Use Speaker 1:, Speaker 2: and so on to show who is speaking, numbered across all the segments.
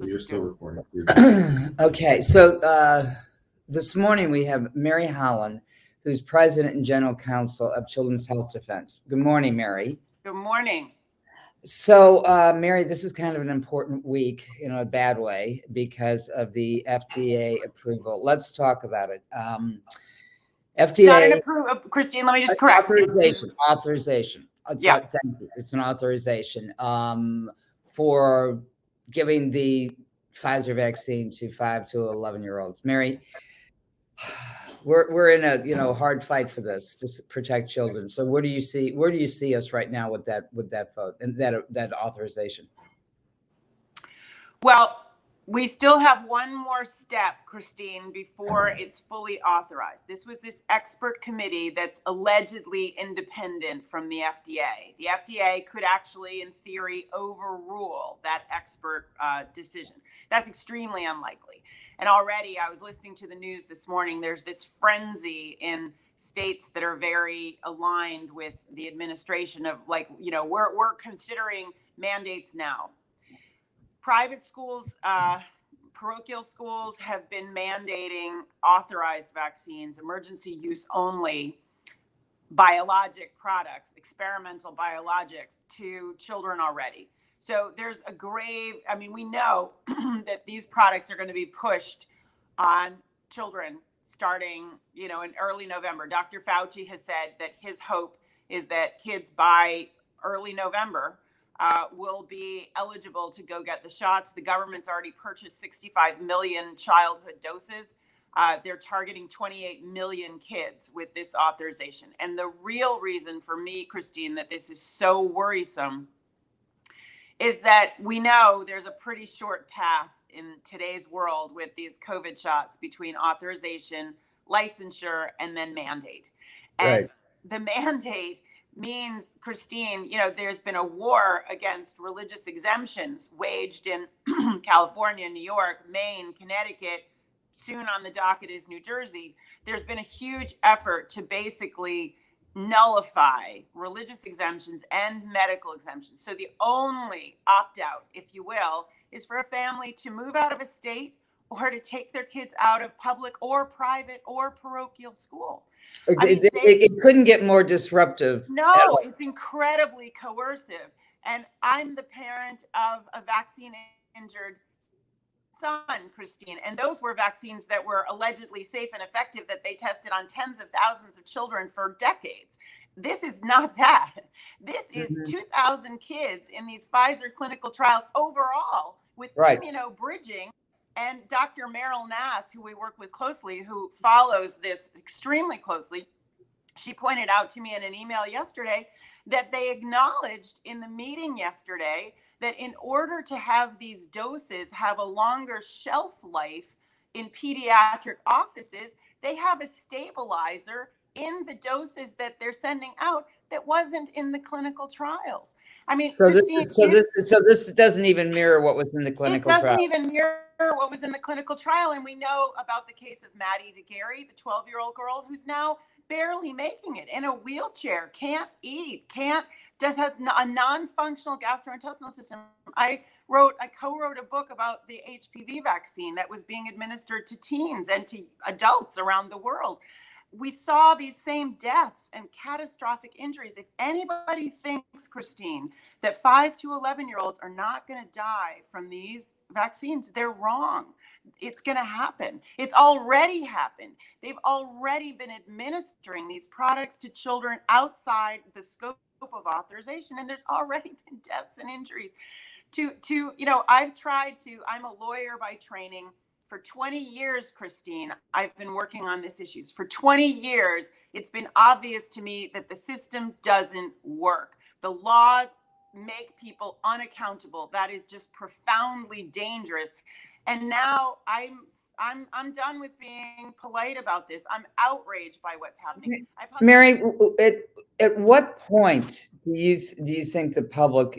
Speaker 1: You're still recording.
Speaker 2: okay, so uh, this morning we have Mary Holland, who's president and general counsel of Children's Health Defense. Good morning, Mary.
Speaker 3: Good morning.
Speaker 2: So, uh, Mary, this is kind of an important week in a bad way because of the FDA approval. Let's talk about it. Um, FDA
Speaker 3: appro- Christine, let me just correct
Speaker 2: authorization. Authorization. It's yeah, thank you. It's an authorization um, for giving the Pfizer vaccine to five to eleven year olds. Mary, we're we're in a you know hard fight for this to protect children. So where do you see where do you see us right now with that with that vote and that that authorization?
Speaker 3: Well, we still have one more step, Christine, before it's fully authorized. This was this expert committee that's allegedly independent from the FDA. The FDA could actually, in theory, overrule that expert uh, decision. That's extremely unlikely. And already, I was listening to the news this morning. There's this frenzy in states that are very aligned with the administration of like, you know, we're, we're considering mandates now private schools, uh, parochial schools have been mandating authorized vaccines, emergency use only biologic products, experimental biologics to children already. So there's a grave, I mean, we know that these products are going to be pushed on children starting, you know, in early November. Dr. Fauci has said that his hope is that kids by early November uh, will be eligible to go get the shots. The government's already purchased 65 million childhood doses. Uh, they're targeting 28 million kids with this authorization. And the real reason for me, Christine, that this is so worrisome is that we know there's a pretty short path in today's world with these COVID shots between authorization, licensure, and then mandate. And right. the mandate means, Christine, you know, there's been a war against religious exemptions waged in California, New York, Maine, Connecticut. Soon on the docket is New Jersey. There's been a huge effort to basically nullify religious exemptions and medical exemptions. So the only opt out, if you will, is for a family to move out of a state or to take their kids out of public or private or parochial school.
Speaker 2: It, I mean, it, they, it, couldn't get more disruptive.
Speaker 3: No, it's incredibly coercive. And I'm the parent of a vaccine injured son, Christine. And those were vaccines that were allegedly safe and effective that they tested on tens of thousands of children for decades. This is not that. This is mm-hmm. 2,000 kids in these Pfizer clinical trials overall with right. immunobridging and Dr. Meryl Nass, who we work with closely, who follows this extremely closely, she pointed out to me in an email yesterday that they acknowledged in the meeting yesterday that in order to have these doses have a longer shelf life in pediatric offices, they have a stabilizer in the doses that they're sending out that wasn't in the clinical trials. I mean,
Speaker 2: so this is so this is so this doesn't even mirror what was in the clinical. Trial.
Speaker 3: It doesn't
Speaker 2: trial.
Speaker 3: even mirror what was in the clinical trial, and we know about the case of Maddie de Garay, the 12-year-old girl who's now barely making it in a wheelchair, can't eat, can't just has a non-functional gastrointestinal system. I wrote, I co-wrote a book about the HPV vaccine that was being administered to teens and to adults around the world we saw these same deaths and catastrophic injuries. If anybody thinks, Christine, that five to 11 year olds are not going to die from these vaccines, they're wrong. It's going to happen. It's already happened. They've already been administering these products to children outside the scope of authorization, and there's already been deaths and injuries. To, to you know, I've tried to, I'm a lawyer by training for 20 years, Christine, I've been working on this issues. For 20 years, it's been obvious to me that the system doesn't work. The laws make people unaccountable. That is just profoundly dangerous. And now I'm I'm I'm done with being polite about this. I'm outraged by what's happening.
Speaker 2: Mary, at at what point do you do you think the public?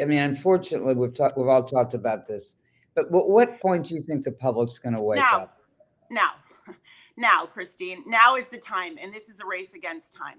Speaker 2: I mean, unfortunately, we've talked we've all talked about this but what point do you think the public's going to wake
Speaker 3: now,
Speaker 2: up?
Speaker 3: Now, now, Christine, now is the time, and this is a race against time.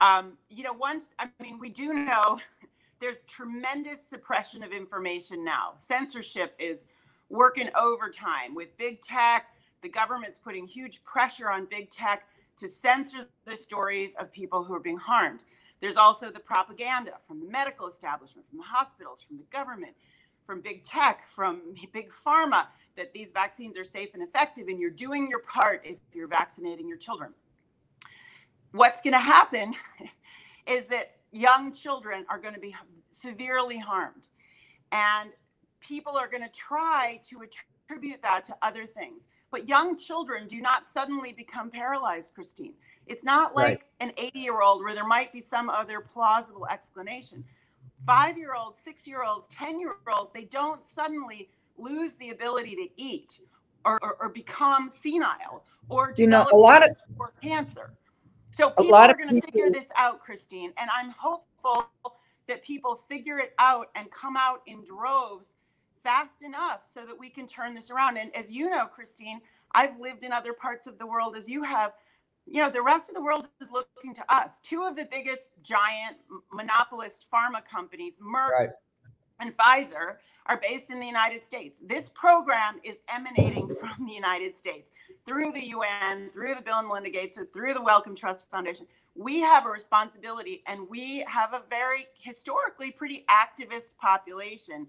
Speaker 3: Um, you know, once I mean, we do know there's tremendous suppression of information now. Censorship is working overtime with big tech. The government's putting huge pressure on big tech to censor the stories of people who are being harmed. There's also the propaganda from the medical establishment, from the hospitals, from the government, from big tech, from big pharma that these vaccines are safe and effective, and you're doing your part if you're vaccinating your children. What's going to happen is that young children are going to be severely harmed. And people are going to try to attribute that to other things. But young children do not suddenly become paralyzed, Christine. It's not like right. an 80 year old where there might be some other plausible explanation. Five year olds, six year olds, 10 year olds, they don't suddenly lose the ability to eat or, or, or become senile or
Speaker 2: you know a lot of
Speaker 3: or cancer. So people are going to figure this out, Christine, and I'm hopeful that people figure it out and come out in droves fast enough so that we can turn this around. And as you know, Christine, I've lived in other parts of the world as you have. You know, the rest of the world is looking to us. Two of the biggest giant monopolist pharma companies, Merck right. and Pfizer, are based in the United States. This program is emanating from the United States through the UN, through the Bill and Melinda Gates, through the Wellcome Trust Foundation. We have a responsibility and we have a very historically pretty activist population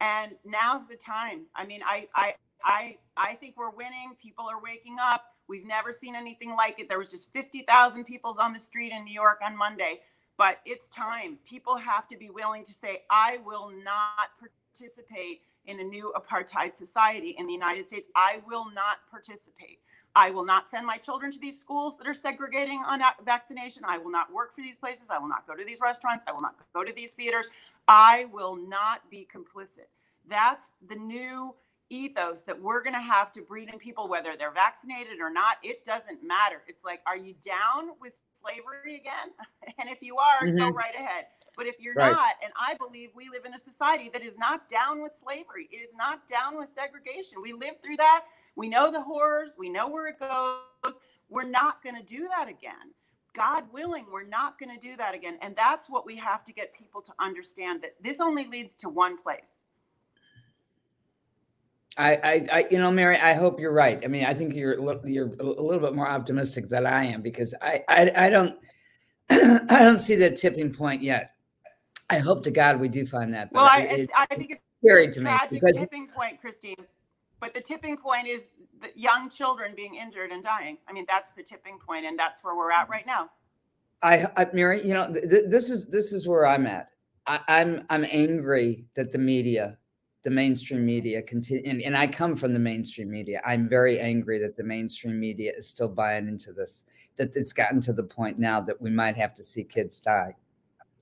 Speaker 3: and now's the time. I mean, I I I I think we're winning. People are waking up. We've never seen anything like it. There was just 50,000 people on the street in New York on Monday, but it's time. People have to be willing to say, "I will not participate in a new apartheid society in the United States. I will not participate." I will not send my children to these schools that are segregating on vaccination. I will not work for these places. I will not go to these restaurants. I will not go to these theaters. I will not be complicit. That's the new ethos that we're going to have to breed in people, whether they're vaccinated or not. It doesn't matter. It's like, are you down with slavery again? and if you are, mm-hmm. go right ahead. But if you're right. not, and I believe we live in a society that is not down with slavery, it is not down with segregation. We lived through that. We know the horrors, we know where it goes. We're not going to do that again. God willing, we're not going to do that again. And that's what we have to get people to understand that this only leads to one place.
Speaker 2: I, I, I, you know, Mary, I hope you're right. I mean, I think you're you're a little bit more optimistic than I am because I, I, I don't, I don't see the tipping point yet. I hope to God we do find that.
Speaker 3: Well, I, it, I think it's
Speaker 2: scary to me
Speaker 3: because tipping point, Christine. But the tipping point is the young children being injured and dying. I mean, that's the tipping point, and that's where we're at right now.
Speaker 2: I, I Mary, you know, th- this is this is where I'm at. I, I'm I'm angry that the media, the mainstream media, continue, and, and I come from the mainstream media. I'm very angry that the mainstream media is still buying into this. That it's gotten to the point now that we might have to see kids die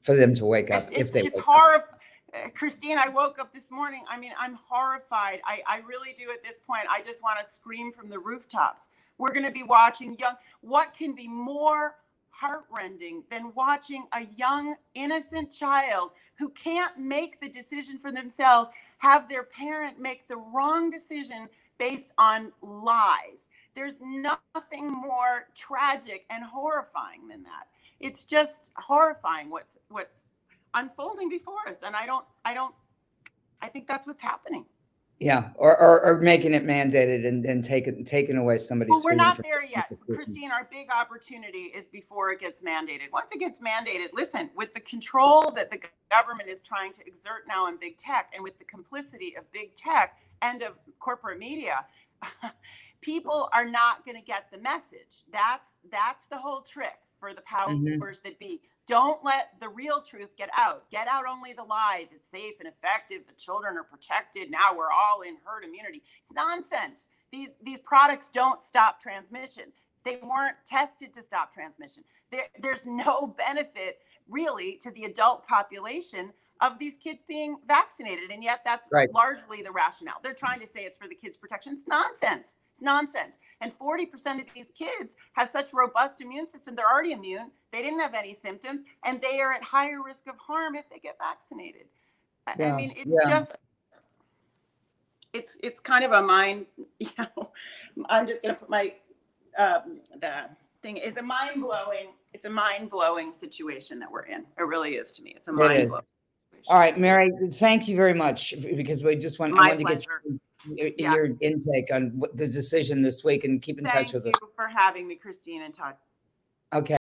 Speaker 2: for them to wake up
Speaker 3: it's,
Speaker 2: if they.
Speaker 3: It's horrifying uh, Christine, I woke up this morning. I mean, I'm horrified. I, I really do at this point. I just want to scream from the rooftops. We're going to be watching young. What can be more heartrending than watching a young, innocent child who can't make the decision for themselves have their parent make the wrong decision based on lies? There's nothing more tragic and horrifying than that. It's just horrifying what's what's unfolding before us and i don't i don't i think that's what's happening
Speaker 2: yeah or or, or making it mandated and, and taking taking away somebody's
Speaker 3: well, we're not there yet christine our big opportunity is before it gets mandated once it gets mandated listen with the control that the government is trying to exert now in big tech and with the complicity of big tech and of corporate media people are not going to get the message that's that's the whole trick for the powers mm-hmm. that be don't let the real truth get out. Get out only the lies. It's safe and effective. The children are protected. Now we're all in herd immunity. It's nonsense. These these products don't stop transmission. They weren't tested to stop transmission. There, there's no benefit really to the adult population of these kids being vaccinated. And yet that's right. largely the rationale. They're trying to say it's for the kids' protection. It's nonsense. It's nonsense. And 40% of these kids have such robust immune system. They're already immune. They didn't have any symptoms, and they are at higher risk of harm if they get vaccinated. Yeah. I mean, it's yeah. just it's it's kind of a mind, you know, I'm just gonna put my um the thing is a mind blowing, it's a mind blowing situation that we're in. It really is to me. It's a mind blowing
Speaker 2: all right, Mary, thank you very much because we just want, I wanted to get your, your, yeah. your intake on the decision this week and keep in
Speaker 3: Thank
Speaker 2: touch with
Speaker 3: us.
Speaker 2: Thank
Speaker 3: you for having me, Christine and Todd.
Speaker 2: Okay.